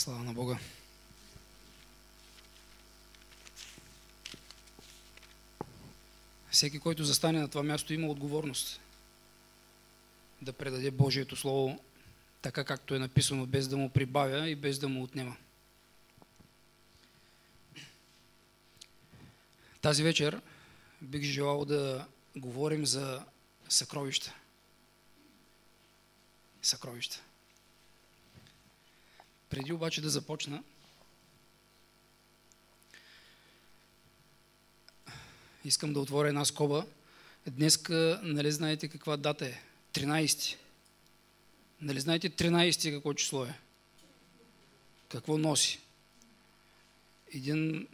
Слава на Бога. Всеки, който застане на това място, има отговорност да предаде Божието Слово така, както е написано, без да му прибавя и без да му отнема. Тази вечер бих желал да говорим за съкровища. Съкровища. Преди обаче да започна, искам да отворя една скоба. Днеска, нали знаете каква дата е? 13. Нали знаете 13 какво число е? Какво носи? Един...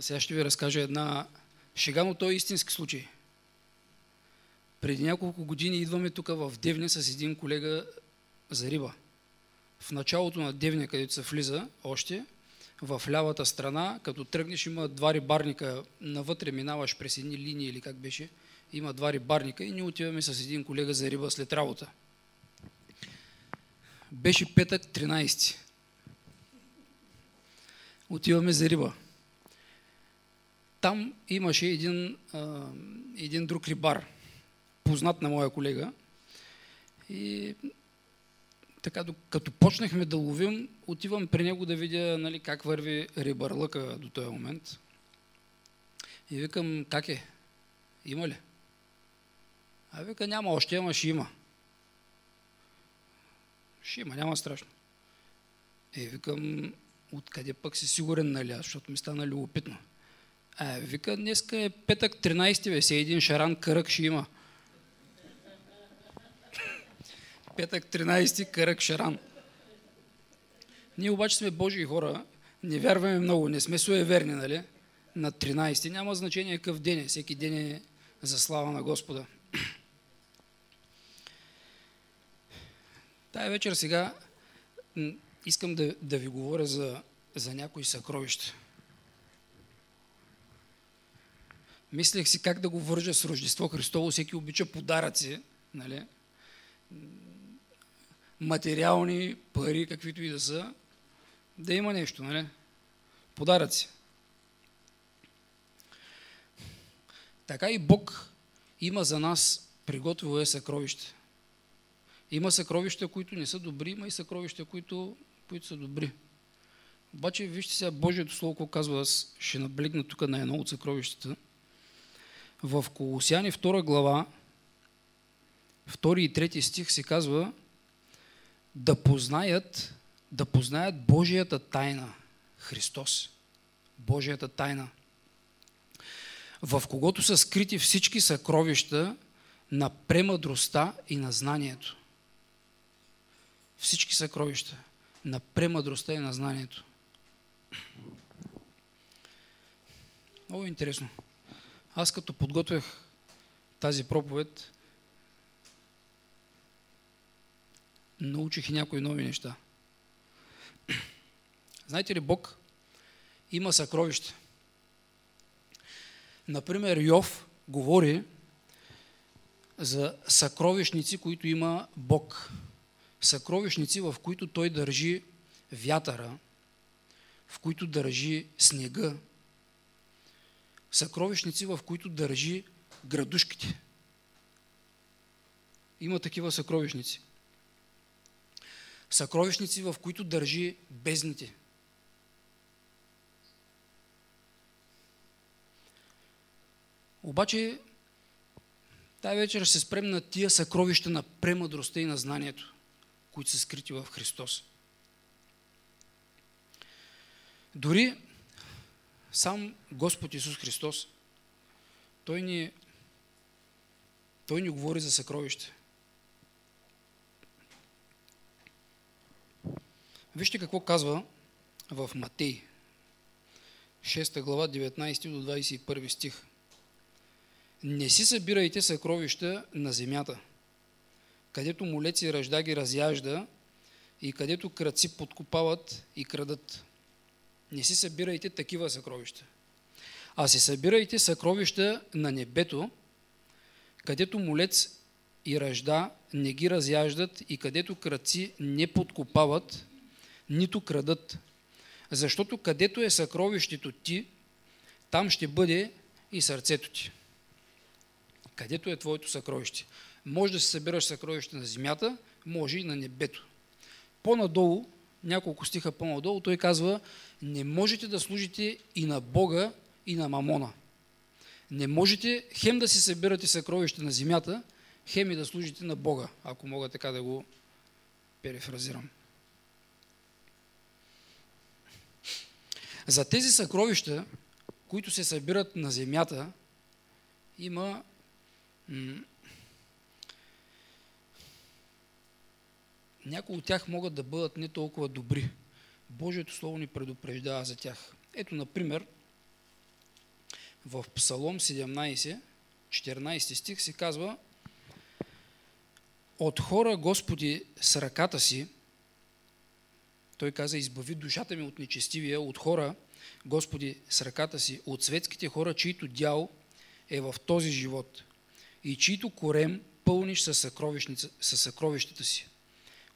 Сега ще ви разкажа една шега, но той е истински случай. Преди няколко години идваме тук в Девня с един колега за риба. В началото на Девня, където се влиза още, в лявата страна, като тръгнеш, има два рибарника, навътре минаваш през едни линии или как беше, има два рибарника и ние отиваме с един колега за риба след работа. Беше петък 13. Отиваме за риба. Там имаше един, а, един друг рибар, познат на моя колега. И така, като почнахме да ловим, отивам при него да видя нали, как върви рибарлъка до този момент. И викам, как е? Има ли? А вика, няма още, ама ще има. Ще има, няма страшно. Е, викам, откъде пък си сигурен, нали, защото ми стана любопитно. А, вика, днеска е петък 13 ве, се един шаран кърък ще има. Петък 13 кърък шаран. Ние обаче сме Божии хора, не вярваме много, не сме суеверни, нали? На 13 няма значение какъв ден е, всеки ден е за слава на Господа. Тая вечер сега искам да, да ви говоря за, за някои съкровища. Мислех си как да го вържа с Рождество Христово. Всеки обича подаръци, нали? Материални, пари, каквито и да са, да има нещо, нали? Подаръци. Така и Бог има за нас приготвило е съкровище. Има съкровища, които не са добри, има и съкровища, които, които са добри. Обаче, вижте сега Божието Слово, какво казва, аз ще наблегна тук на едно от съкровищата. В Колосяни 2 глава, 2 и 3 стих се казва да познаят, да познаят Божията тайна. Христос. Божията тайна. В когото са скрити всички съкровища на премъдростта и на знанието всички съкровища на премъдростта и на знанието. Много интересно. Аз като подготвях тази проповед, научих и някои нови неща. Знаете ли, Бог има съкровища. Например, Йов говори за съкровищници, които има Бог съкровищници, в които той държи вятъра, в които държи снега, съкровищници, в които държи градушките. Има такива съкровищници. Съкровищници, в които държи бездните. Обаче, тази вечер ще се спрем на тия съкровища на премъдростта и на знанието които са скрити в Христос. Дори сам Господ Исус Христос, Той ни, той ни говори за съкровище. Вижте какво казва в Матей, 6 глава, 19 до 21 стих. Не си събирайте съкровища на земята – където молеци ръжда ги разяжда и където кръци подкопават и крадат. Не си събирайте такива съкровища. А си събирайте съкровища на небето, където молец и ръжда не ги разяждат и където кръци не подкопават, нито крадат. Защото където е съкровището ти, там ще бъде и сърцето ти. Където е твоето съкровище. Може да се събираш съкровище на земята, може и на небето. По-надолу, няколко стиха по-надолу, той казва, не можете да служите и на Бога, и на Мамона. Не можете хем да си събирате съкровище на земята, хем и да служите на Бога, ако мога така да го перефразирам. За тези съкровища, които се събират на земята, има някои от тях могат да бъдат не толкова добри. Божието Слово ни предупреждава за тях. Ето, например, в Псалом 17, 14 стих се казва От хора, Господи, с ръката си, той каза, избави душата ми от нечестивия, от хора, Господи, с ръката си, от светските хора, чието дял е в този живот и чието корем пълниш със, със съкровищата си,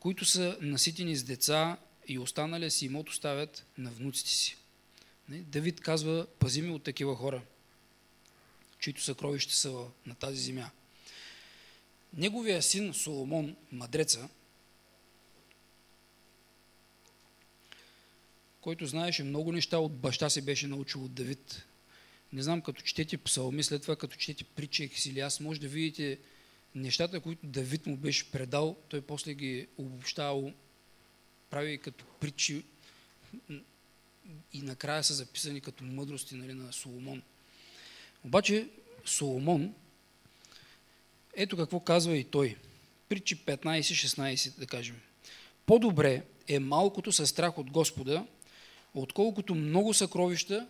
които са наситени с деца и останалия си имот оставят на внуците си. Давид казва, пази ми от такива хора, чието съкровища са на тази земя. Неговия син Соломон, мадреца, който знаеше много неща от баща си беше научил от Давид. Не знам, като четете псалми, след това като четете притча или аз, може да видите нещата, които Давид му беше предал, той после ги обобщавал, прави като притчи и накрая са записани като мъдрости нали, на Соломон. Обаче Соломон, ето какво казва и той. Притчи 15-16, да кажем. По-добре е малкото със страх от Господа, отколкото много съкровища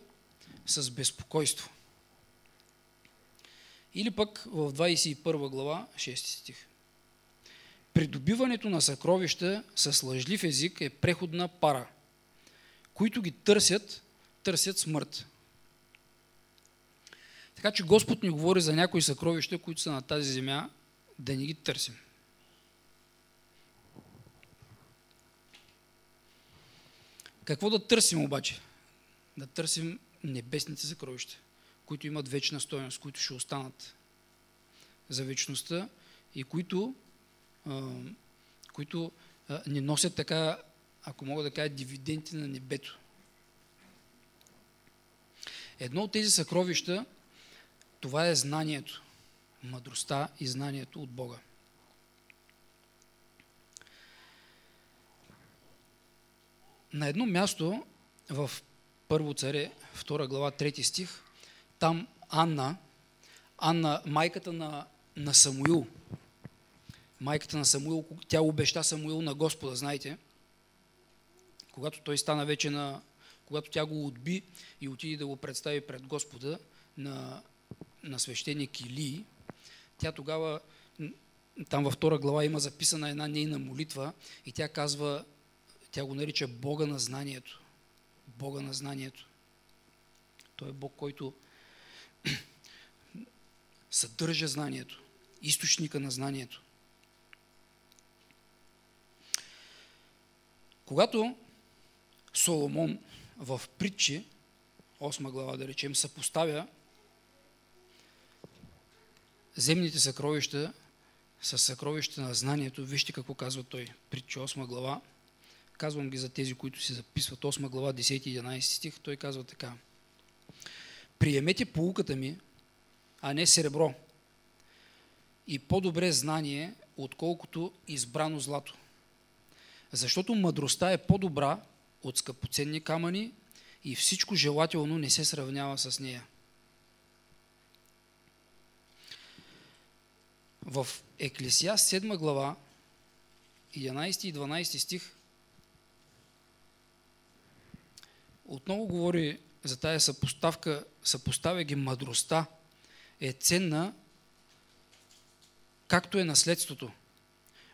с безпокойство. Или пък в 21 глава, 6 стих. Придобиването на съкровища с лъжлив език е преходна пара. Които ги търсят, търсят смърт. Така че Господ ни говори за някои съкровища, които са на тази земя, да не ги търсим. Какво да търсим обаче? Да търсим небесните съкровища, които имат вечна стоеност, които ще останат за вечността и които, а, които а, не носят така, ако мога да кажа, дивиденти на небето. Едно от тези съкровища, това е знанието, мъдростта и знанието от Бога. На едно място в Първо царе, 2 глава, 3 стих, там Анна, Анна, майката на, на Самуил, майката на Самуил, тя обеща Самуил на Господа, знаете, когато той стана вече на, когато тя го отби и отиде да го представи пред Господа на, на свещеник Илии, тя тогава, там във втора глава има записана една нейна молитва и тя казва, тя го нарича Бога на знанието. Бога на знанието. Той е Бог, който съдържа знанието, източника на знанието. Когато Соломон в притчи, 8 глава да речем, съпоставя земните съкровища с съкровища на знанието, вижте какво казва той. Притчи 8 глава, Казвам ги за тези, които си записват 8 глава, 10 и 11 стих. Той казва така. Приемете полуката ми, а не сребро и по-добре знание, отколкото избрано злато. Защото мъдростта е по-добра от скъпоценни камъни и всичко желателно не се сравнява с нея. В Еклесия 7 глава, 11 и 12 стих, отново говори за тая съпоставка, съпоставя ги мъдростта, е ценна, както е наследството.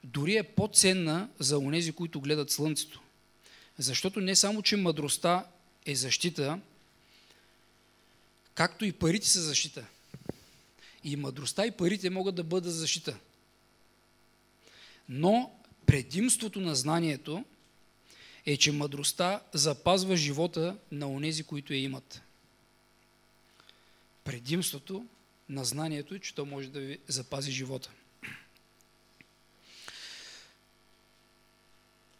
Дори е по-ценна за онези, които гледат слънцето. Защото не само, че мъдростта е защита, както и парите са защита. И мъдростта и парите могат да бъдат защита. Но предимството на знанието е, че мъдростта запазва живота на онези, които я имат. Предимството на знанието е, че то може да ви запази живота.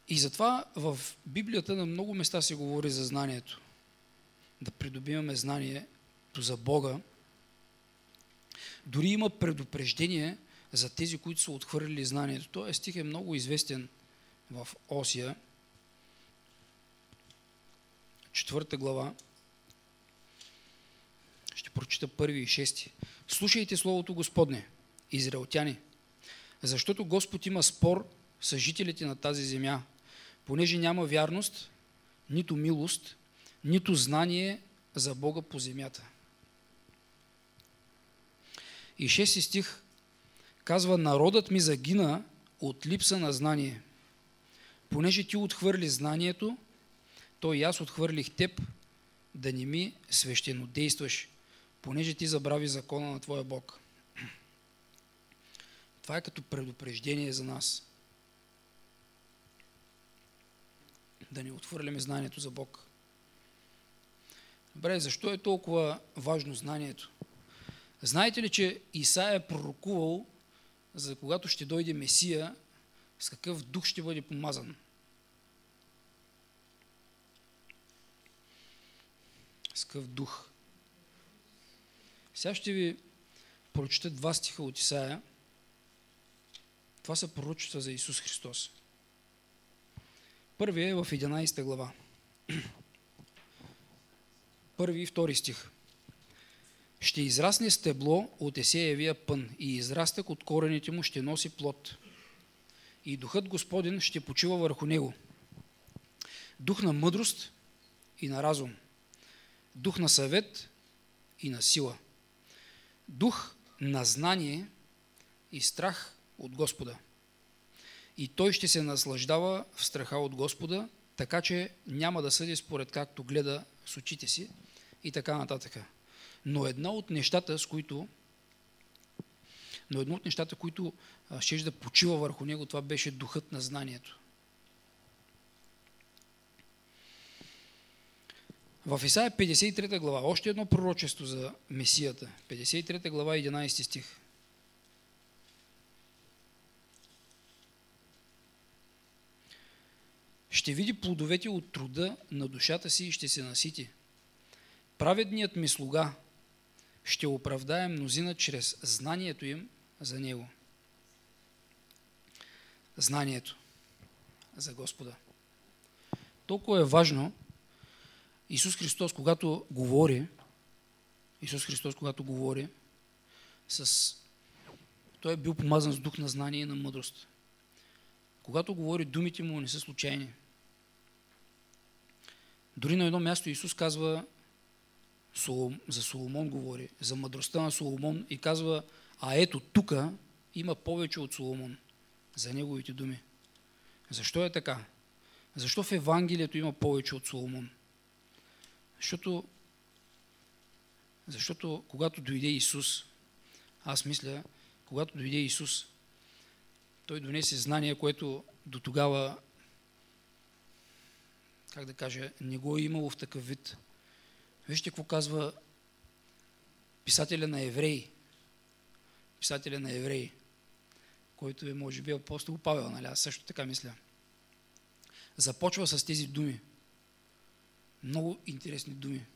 И затова в Библията на много места се говори за знанието. Да придобиваме знанието за Бога. Дори има предупреждение за тези, които са отхвърлили знанието. Този стих е много известен в Осия, четвърта глава. Ще прочита първи и шести. Слушайте Словото Господне, израелтяни, защото Господ има спор с жителите на тази земя, понеже няма вярност, нито милост, нито знание за Бога по земята. И шести стих казва, народът ми загина от липса на знание. Понеже ти отхвърли знанието, то и аз отхвърлих теб да не ми свещено действаш, понеже ти забрави закона на твоя Бог. Това е като предупреждение за нас. Да не отхвърляме знанието за Бог. Добре, защо е толкова важно знанието? Знаете ли, че Исаия е пророкувал за когато ще дойде Месия, с какъв дух ще бъде помазан? С какъв дух? Сега ще ви прочета два стиха от Исаия. Това са пророчества за Исус Христос. Първият е в 11 глава. Първи и втори стих. Ще израсне стебло от Есеевия пън и израстък от корените му ще носи плод. И Духът Господен ще почива върху него. Дух на мъдрост и на разум. Дух на съвет и на сила. Дух на знание и страх от Господа. И той ще се наслаждава в страха от Господа, така че няма да съди според както гледа с очите си и така нататък. Но едно от нещата, с които но едно от нещата, които ще да почива върху него, това беше духът на знанието. В Исаия 53 глава, още едно пророчество за Месията. 53 глава, 11 стих. Ще види плодовете от труда на душата си и ще се насити. Праведният ми слуга ще оправдае мнозина чрез знанието им за Него. Знанието за Господа. Толкова е важно Исус Христос, когато говори, Исус Христос, когато говори, с... той е бил помазан с дух на знание и на мъдрост. Когато говори, думите му не са случайни. Дори на едно място Исус казва, за Соломон говори, за мъдростта на Соломон и казва, а ето тук има повече от Соломон за неговите думи. Защо е така? Защо в Евангелието има повече от Соломон? Защото, защото когато дойде Исус, аз мисля, когато дойде Исус, той донесе знание, което до тогава, как да кажа, не го е имало в такъв вид. Вижте какво казва писателя на евреи. Писателя на евреи, който е, може би, апостол Павел, нали? Аз също така мисля. Започва с тези думи. Много интересни думи.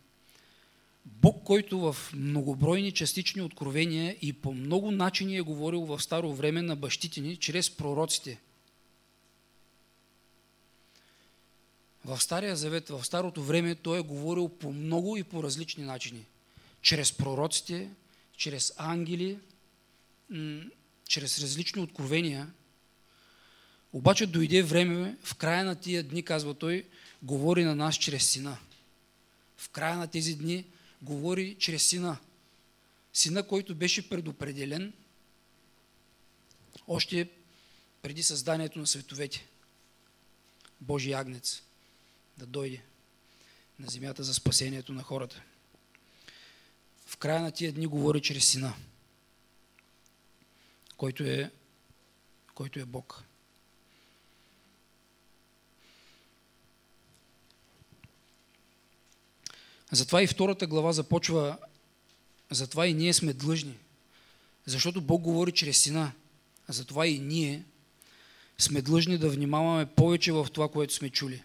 Бог, който в многобройни частични откровения и по много начини е говорил в старо време на бащите ни, чрез пророците. В Стария Завет, в Старото време, той е говорил по много и по различни начини. Чрез пророците, чрез ангели, чрез различни откровения. Обаче дойде време, в края на тия дни, казва той, говори на нас чрез сина. В края на тези дни говори чрез сина. Сина, който беше предопределен още преди създанието на световете. Божий агнец да дойде на земята за спасението на хората. В края на тия дни говори чрез сина, който е, който е Бог. Затова и втората глава започва, затова и ние сме длъжни. Защото Бог говори чрез сина. Затова и ние сме длъжни да внимаваме повече в това, което сме чули.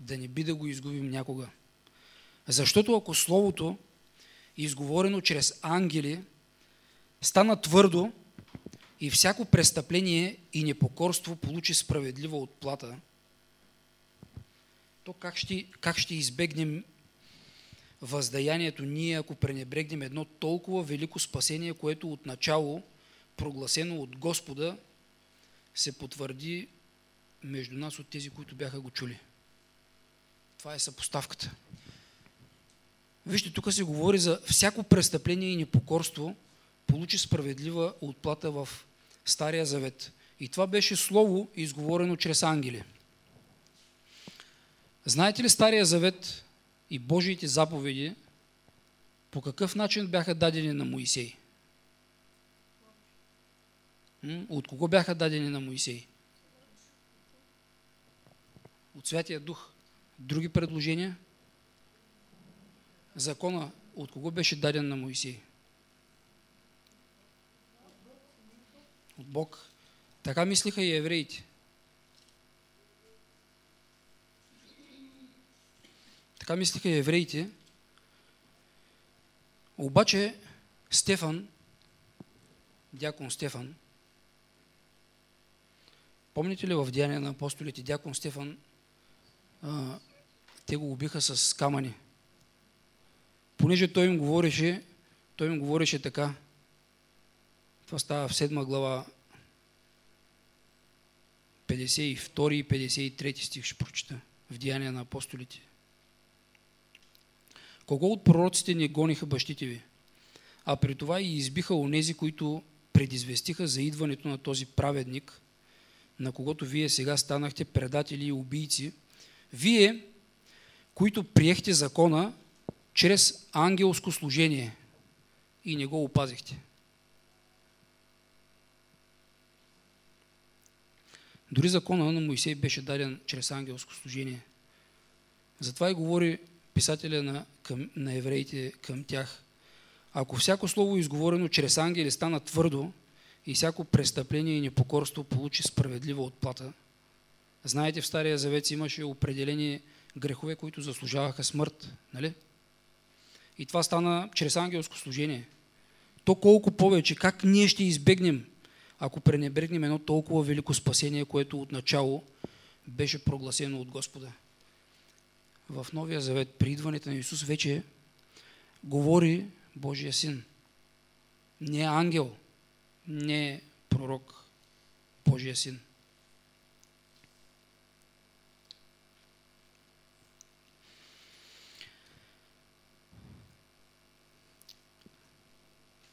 Да не би да го изгубим някога. Защото ако Словото, изговорено чрез ангели, стана твърдо и всяко престъпление и непокорство получи справедлива отплата, то как ще, как ще избегнем въздаянието ние, ако пренебрегнем едно толкова велико спасение, което от начало, прогласено от Господа, се потвърди между нас от тези, които бяха го чули. Това е съпоставката. Вижте, тук се говори за всяко престъпление и непокорство получи справедлива отплата в Стария Завет. И това беше слово, изговорено чрез ангели. Знаете ли Стария Завет и Божиите заповеди по какъв начин бяха дадени на Моисей? От кого бяха дадени на Моисей? От Святия Дух. Други предложения? Закона от кого беше даден на Моисей? От Бог. Така мислиха и евреите. Така мислиха и евреите. Обаче Стефан, дякон Стефан, помните ли в Деяния на апостолите, дякон Стефан, те го убиха с камъни. Понеже той им говореше, той им говореше така. Това става в 7 глава 52 и 53 стих ще прочита в Деяния на апостолите. Кого от пророците не гониха бащите ви? А при това и избиха онези, които предизвестиха за идването на този праведник, на когото вие сега станахте предатели и убийци. Вие, които приехте закона чрез ангелско служение и не го опазихте. Дори закона на Моисей беше даден чрез ангелско служение. Затова и говори писателя на, към, на евреите към тях. Ако всяко слово изговорено чрез ангели стана твърдо и всяко престъпление и непокорство получи справедлива отплата, знаете в Стария Завет имаше определени грехове, които заслужаваха смърт, нали? И това стана чрез ангелско служение. То колко повече, как ние ще избегнем, ако пренебрегнем едно толкова велико спасение, което от начало беше прогласено от Господа в Новия Завет, при идването на Исус, вече говори Божия Син. Не е ангел, не е пророк, Божия Син.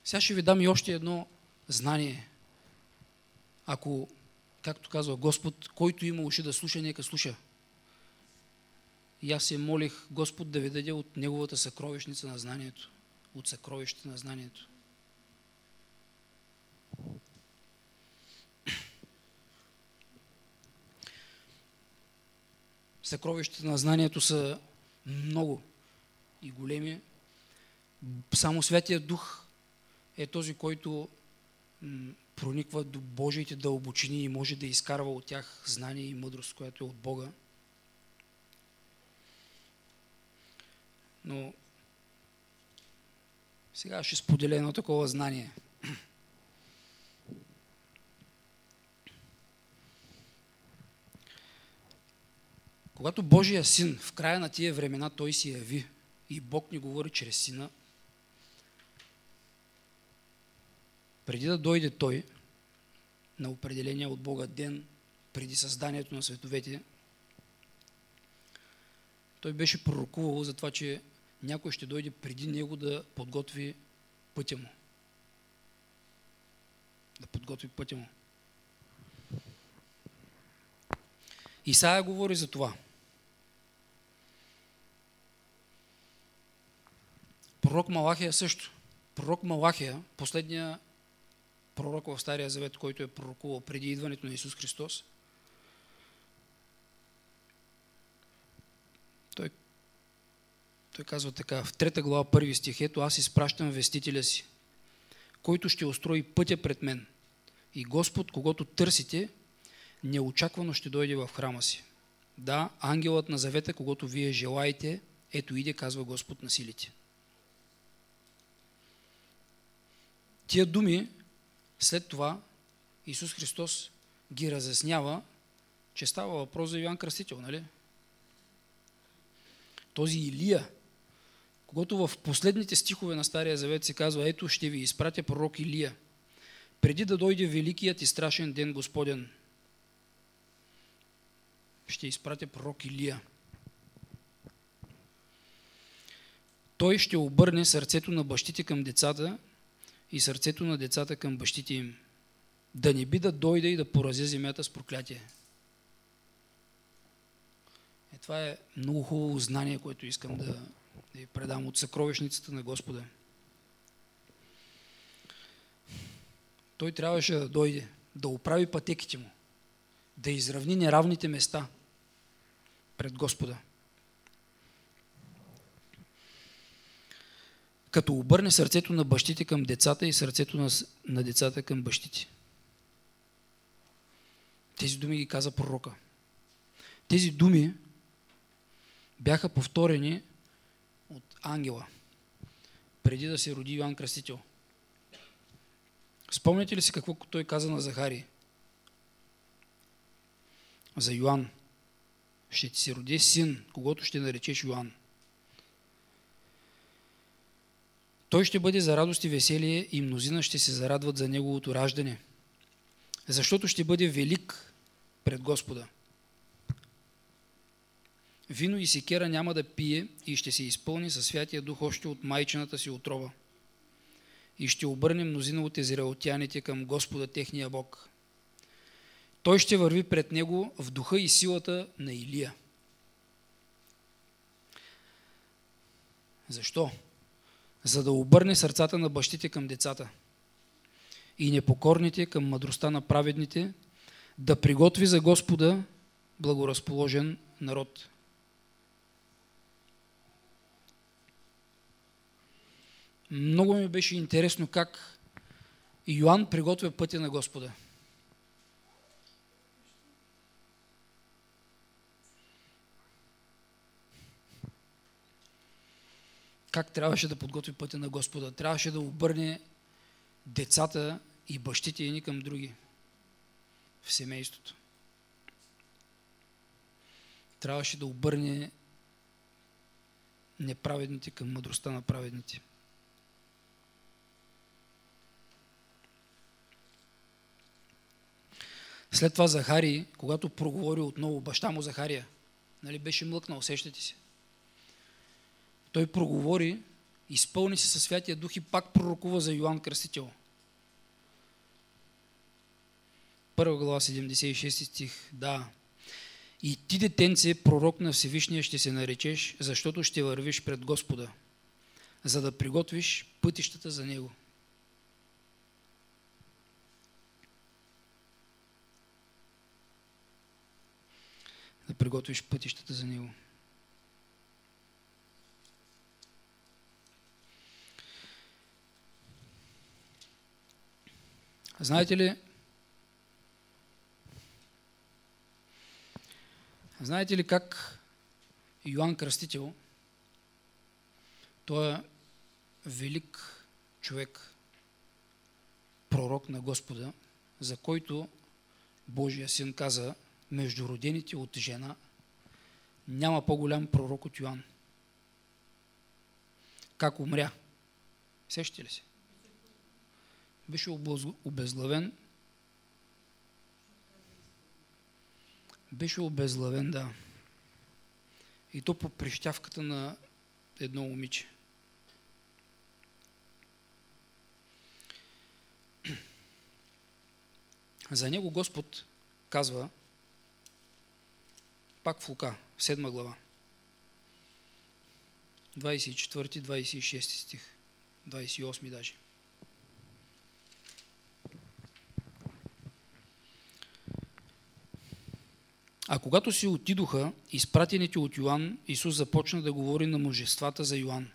Сега ще ви дам и още едно знание. Ако, както казва Господ, който има уши да слуша, нека слуша. И аз се молих Господ да ви даде от Неговата съкровищница на знанието. От съкровището на знанието. Съкровищата на знанието са много и големи. Само Святия Дух е този, който прониква до Божиите дълбочини и може да изкарва от тях знание и мъдрост, която е от Бога. Но сега ще споделя едно такова знание. Когато Божия син в края на тия времена той си яви и Бог ни говори чрез сина, преди да дойде той на определения от Бога ден, преди създанието на световете, той беше пророкувал за това, че някой ще дойде преди него да подготви пътя му. Да подготви пътя му. Исаия говори за това. Пророк Малахия също. Пророк Малахия, последния пророк в Стария Завет, който е пророкувал преди идването на Исус Христос, той казва така, в трета глава, първи стих, ето аз изпращам вестителя си, който ще устрои пътя пред мен. И Господ, когато търсите, неочаквано ще дойде в храма си. Да, ангелът на завета, когато вие желаете, ето иде, казва Господ на силите. Тия думи, след това, Исус Христос ги разяснява, че става въпрос за Йоанн Кръстител, нали? Този Илия, когато в последните стихове на Стария Завет се казва, ето ще ви изпратя пророк Илия, преди да дойде великият и страшен ден Господен, ще изпратя пророк Илия. Той ще обърне сърцето на бащите към децата и сърцето на децата към бащите им. Да не би да дойде и да порази земята с проклятие. Е, това е много хубаво знание, което искам да, да ви предам от съкровищницата на Господа. Той трябваше да дойде, да оправи пътеките му, да изравни неравните места пред Господа. Като обърне сърцето на бащите към децата и сърцето на, на децата към бащите. Тези думи ги каза пророка. Тези думи бяха повторени ангела, преди да се роди Йоанн Кръстител. Спомняте ли си какво той каза на Захари? За Йоанн. Ще ти се роди син, когато ще наречеш Йоанн. Той ще бъде за радост и веселие и мнозина ще се зарадват за неговото раждане, защото ще бъде велик пред Господа. Вино и секера няма да пие и ще се изпълни със Святия Дух още от майчината си отрова. И ще обърне мнозина от израелтяните към Господа техния Бог. Той ще върви пред него в духа и силата на Илия. Защо? За да обърне сърцата на бащите към децата и непокорните към мъдростта на праведните, да приготви за Господа благоразположен народ. Много ми беше интересно как Йоанн приготвя пътя на Господа. Как трябваше да подготви пътя на Господа? Трябваше да обърне децата и бащите едни към други в семейството. Трябваше да обърне неправедните към мъдростта на праведните. След това Захари, когато проговори отново баща му Захария, нали, беше млъкнал, усещате се. Той проговори, изпълни се със Святия Дух и пак пророкува за Йоанн Кръстител. Първа глава, 76 стих. Да. И ти, детенце, пророк на Всевишния ще се наречеш, защото ще вървиш пред Господа, за да приготвиш пътищата за Него. Да приготвиш пътищата за него. Знаете ли, знаете ли как Йоанн Кръстител, той е велик човек, пророк на Господа, за който Божия син каза, между родените от жена няма по-голям пророк от Йоанн. Как умря? Сещате ли се? Беше обезглавен. Беше обезглавен, да. И то по прищявката на едно момиче. За него Господ казва, пак в Лука, 7 глава. 24-26 стих. 28 даже. А когато си отидоха, изпратените от Йоанн, Исус започна да говори на мъжествата за Йоанн.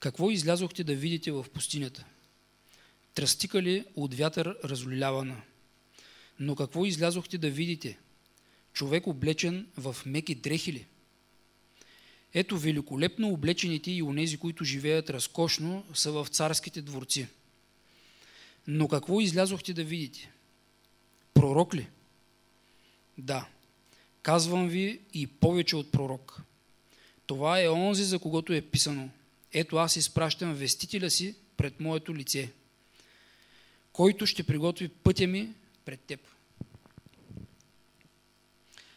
Какво излязохте да видите в пустинята? Тръстика ли от вятър разлюлявана? Но какво излязохте да видите? Човек облечен в меки дрехи? Ето великолепно облечените и онези, които живеят разкошно, са в царските дворци. Но какво излязохте да видите? Пророк ли? Да. Казвам ви и повече от пророк. Това е онзи, за когото е писано. Ето аз изпращам вестителя си пред моето лице, който ще приготви пътя ми пред теб.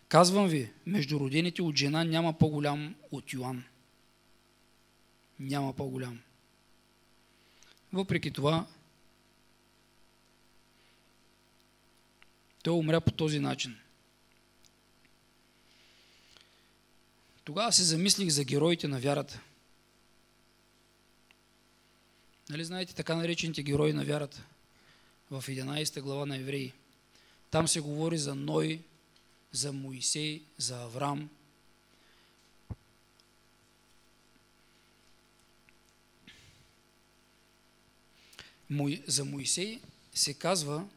Казвам ви, между родените от жена няма по-голям от Йоан. Няма по-голям. Въпреки това, той умря по този начин. Тогава се замислих за героите на вярата. Нали знаете така наречените герои на вярата? В 11 глава на Евреи. Там се говори за Ной, за Моисей, за Авраам. За Моисей се казва,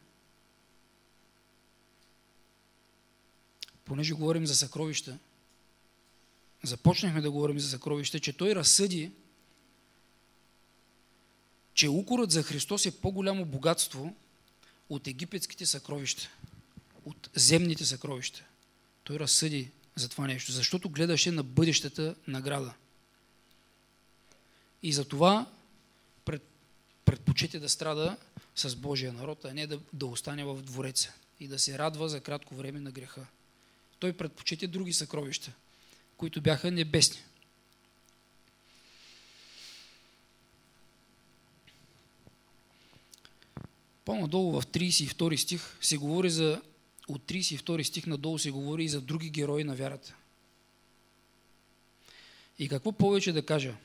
понеже говорим за съкровища, започнахме да говорим за съкровища, че той разсъди, че укорът за Христос е по-голямо богатство от египетските съкровища от земните съкровища. Той разсъди за това нещо, защото гледаше на бъдещата награда. И за това пред, предпочете да страда с Божия народ, а не да, да остане в двореца и да се радва за кратко време на греха. Той предпочете други съкровища, които бяха небесни. По-надолу в 32 стих се говори за от 32 стих надолу се говори и за други герои на вярата. И какво повече да кажа?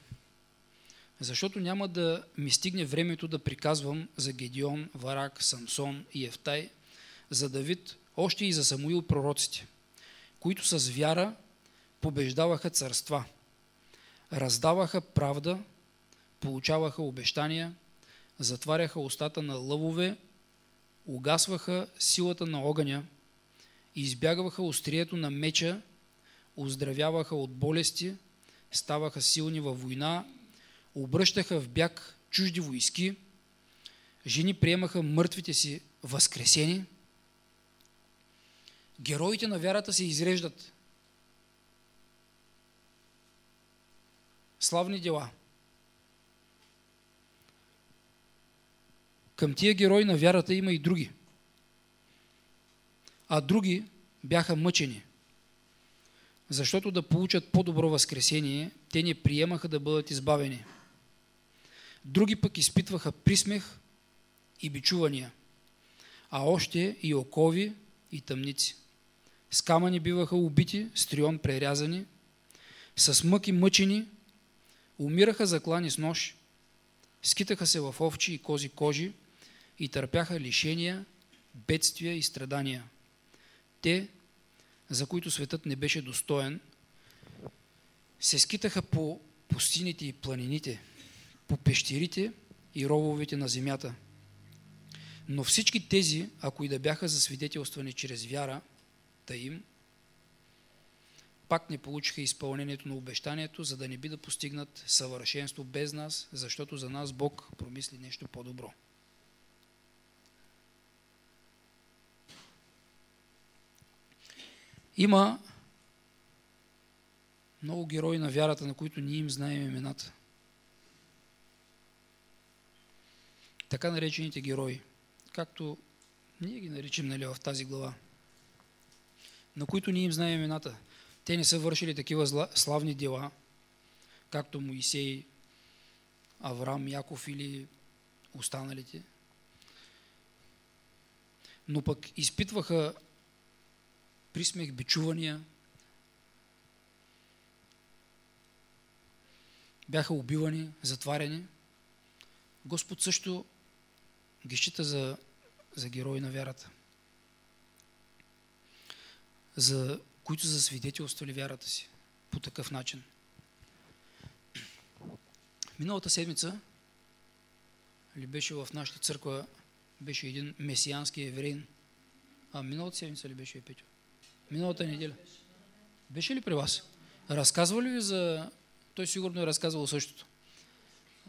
Защото няма да ми стигне времето да приказвам за Гедион, Варак, Самсон и Евтай, за Давид, още и за Самуил пророците, които с вяра побеждаваха царства, раздаваха правда, получаваха обещания, затваряха устата на лъвове угасваха силата на огъня, избягваха острието на меча, оздравяваха от болести, ставаха силни във война, обръщаха в бяг чужди войски, жени приемаха мъртвите си възкресени. Героите на вярата се изреждат. Славни дела – Към тия герои на вярата има и други. А други бяха мъчени. Защото да получат по-добро възкресение, те не приемаха да бъдат избавени. Други пък изпитваха присмех и бичувания, а още и окови и тъмници. С камъни биваха убити, с трион прерязани, с мъки мъчени, умираха заклани с нож, скитаха се в овчи и кози кожи, и търпяха лишения, бедствия и страдания. Те, за които светът не беше достоен, се скитаха по пустините и планините, по пещерите и рововете на земята. Но всички тези, ако и да бяха засвидетелствани чрез вяра, да им, пак не получиха изпълнението на обещанието, за да не би да постигнат съвършенство без нас, защото за нас Бог промисли нещо по-добро. Има много герои на вярата, на които ние им знаем имената. Така наречените герои, както ние ги наричам нали, в тази глава, на които ние им знаем имената. Те не са вършили такива славни дела, както Моисей, Авраам, Яков или останалите. Но пък изпитваха присмех, бичувания. Бяха убивани, затваряни. Господ също ги счита за, за герои на вярата. за, които засвидетелствали вярата си по такъв начин. Миналата седмица ли беше в нашата църква, беше един месиански евреин. А миналата седмица ли беше Петю? Миналата неделя. Беше ли при вас? Разказва ли ви за... Той сигурно е разказвал същото.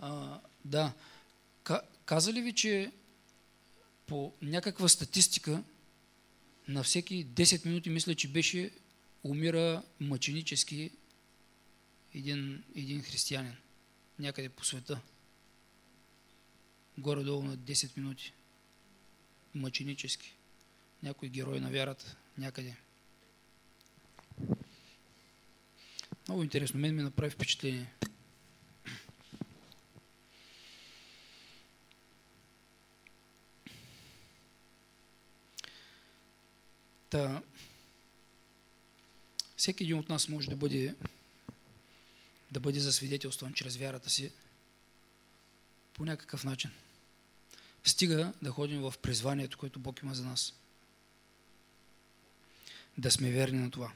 А, да. Каза ли ви, че по някаква статистика на всеки 10 минути, мисля, че беше, умира мъченически един, един християнин някъде по света. Горе-долу на 10 минути. Мъченически. Някой герой на вярата някъде. Много интересно. Мен ми направи впечатление. Та, всеки един от нас може да бъде, да бъде засвидетелстван чрез вярата си по някакъв начин. Стига да ходим в призванието, което Бог има за нас. Да сме верни на това.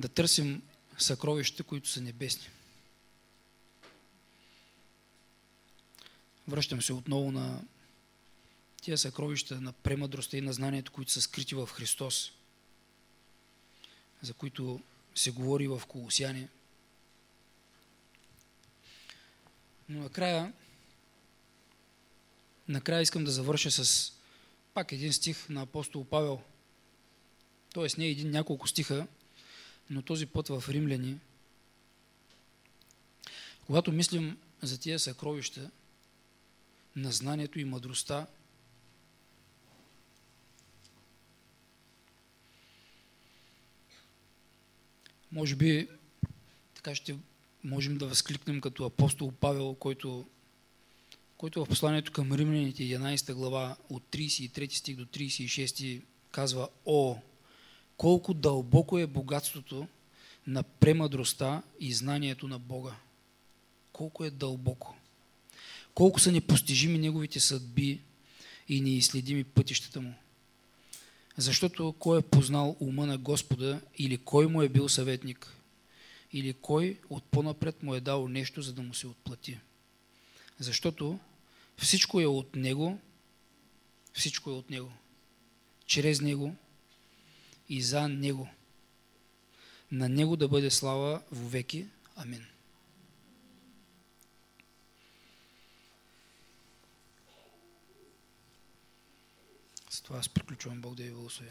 Да търсим съкровища, които са небесни. Връщам се отново на тия съкровища на премъдростта и на знанието, които са скрити в Христос, за които се говори в Колосяне. Но накрая, накрая искам да завърша с пак един стих на апостол Павел. Тоест не един, няколко стиха, но този път в Римляни. Когато мислим за тия съкровища, на знанието и мъдростта. Може би така ще можем да възкликнем като апостол Павел, който, който в посланието към римляните 11 глава от 33 стих до 36 казва О, колко дълбоко е богатството на премъдростта и знанието на Бога. Колко е дълбоко колко са непостижими неговите съдби и неизследими пътищата му. Защото кой е познал ума на Господа или кой му е бил съветник, или кой от по-напред му е дал нещо, за да му се отплати. Защото всичко е от Него, всичко е от Него, чрез Него и за Него. На Него да бъде слава веки. Амин. С това аз приключвам. Бог да ви благослови.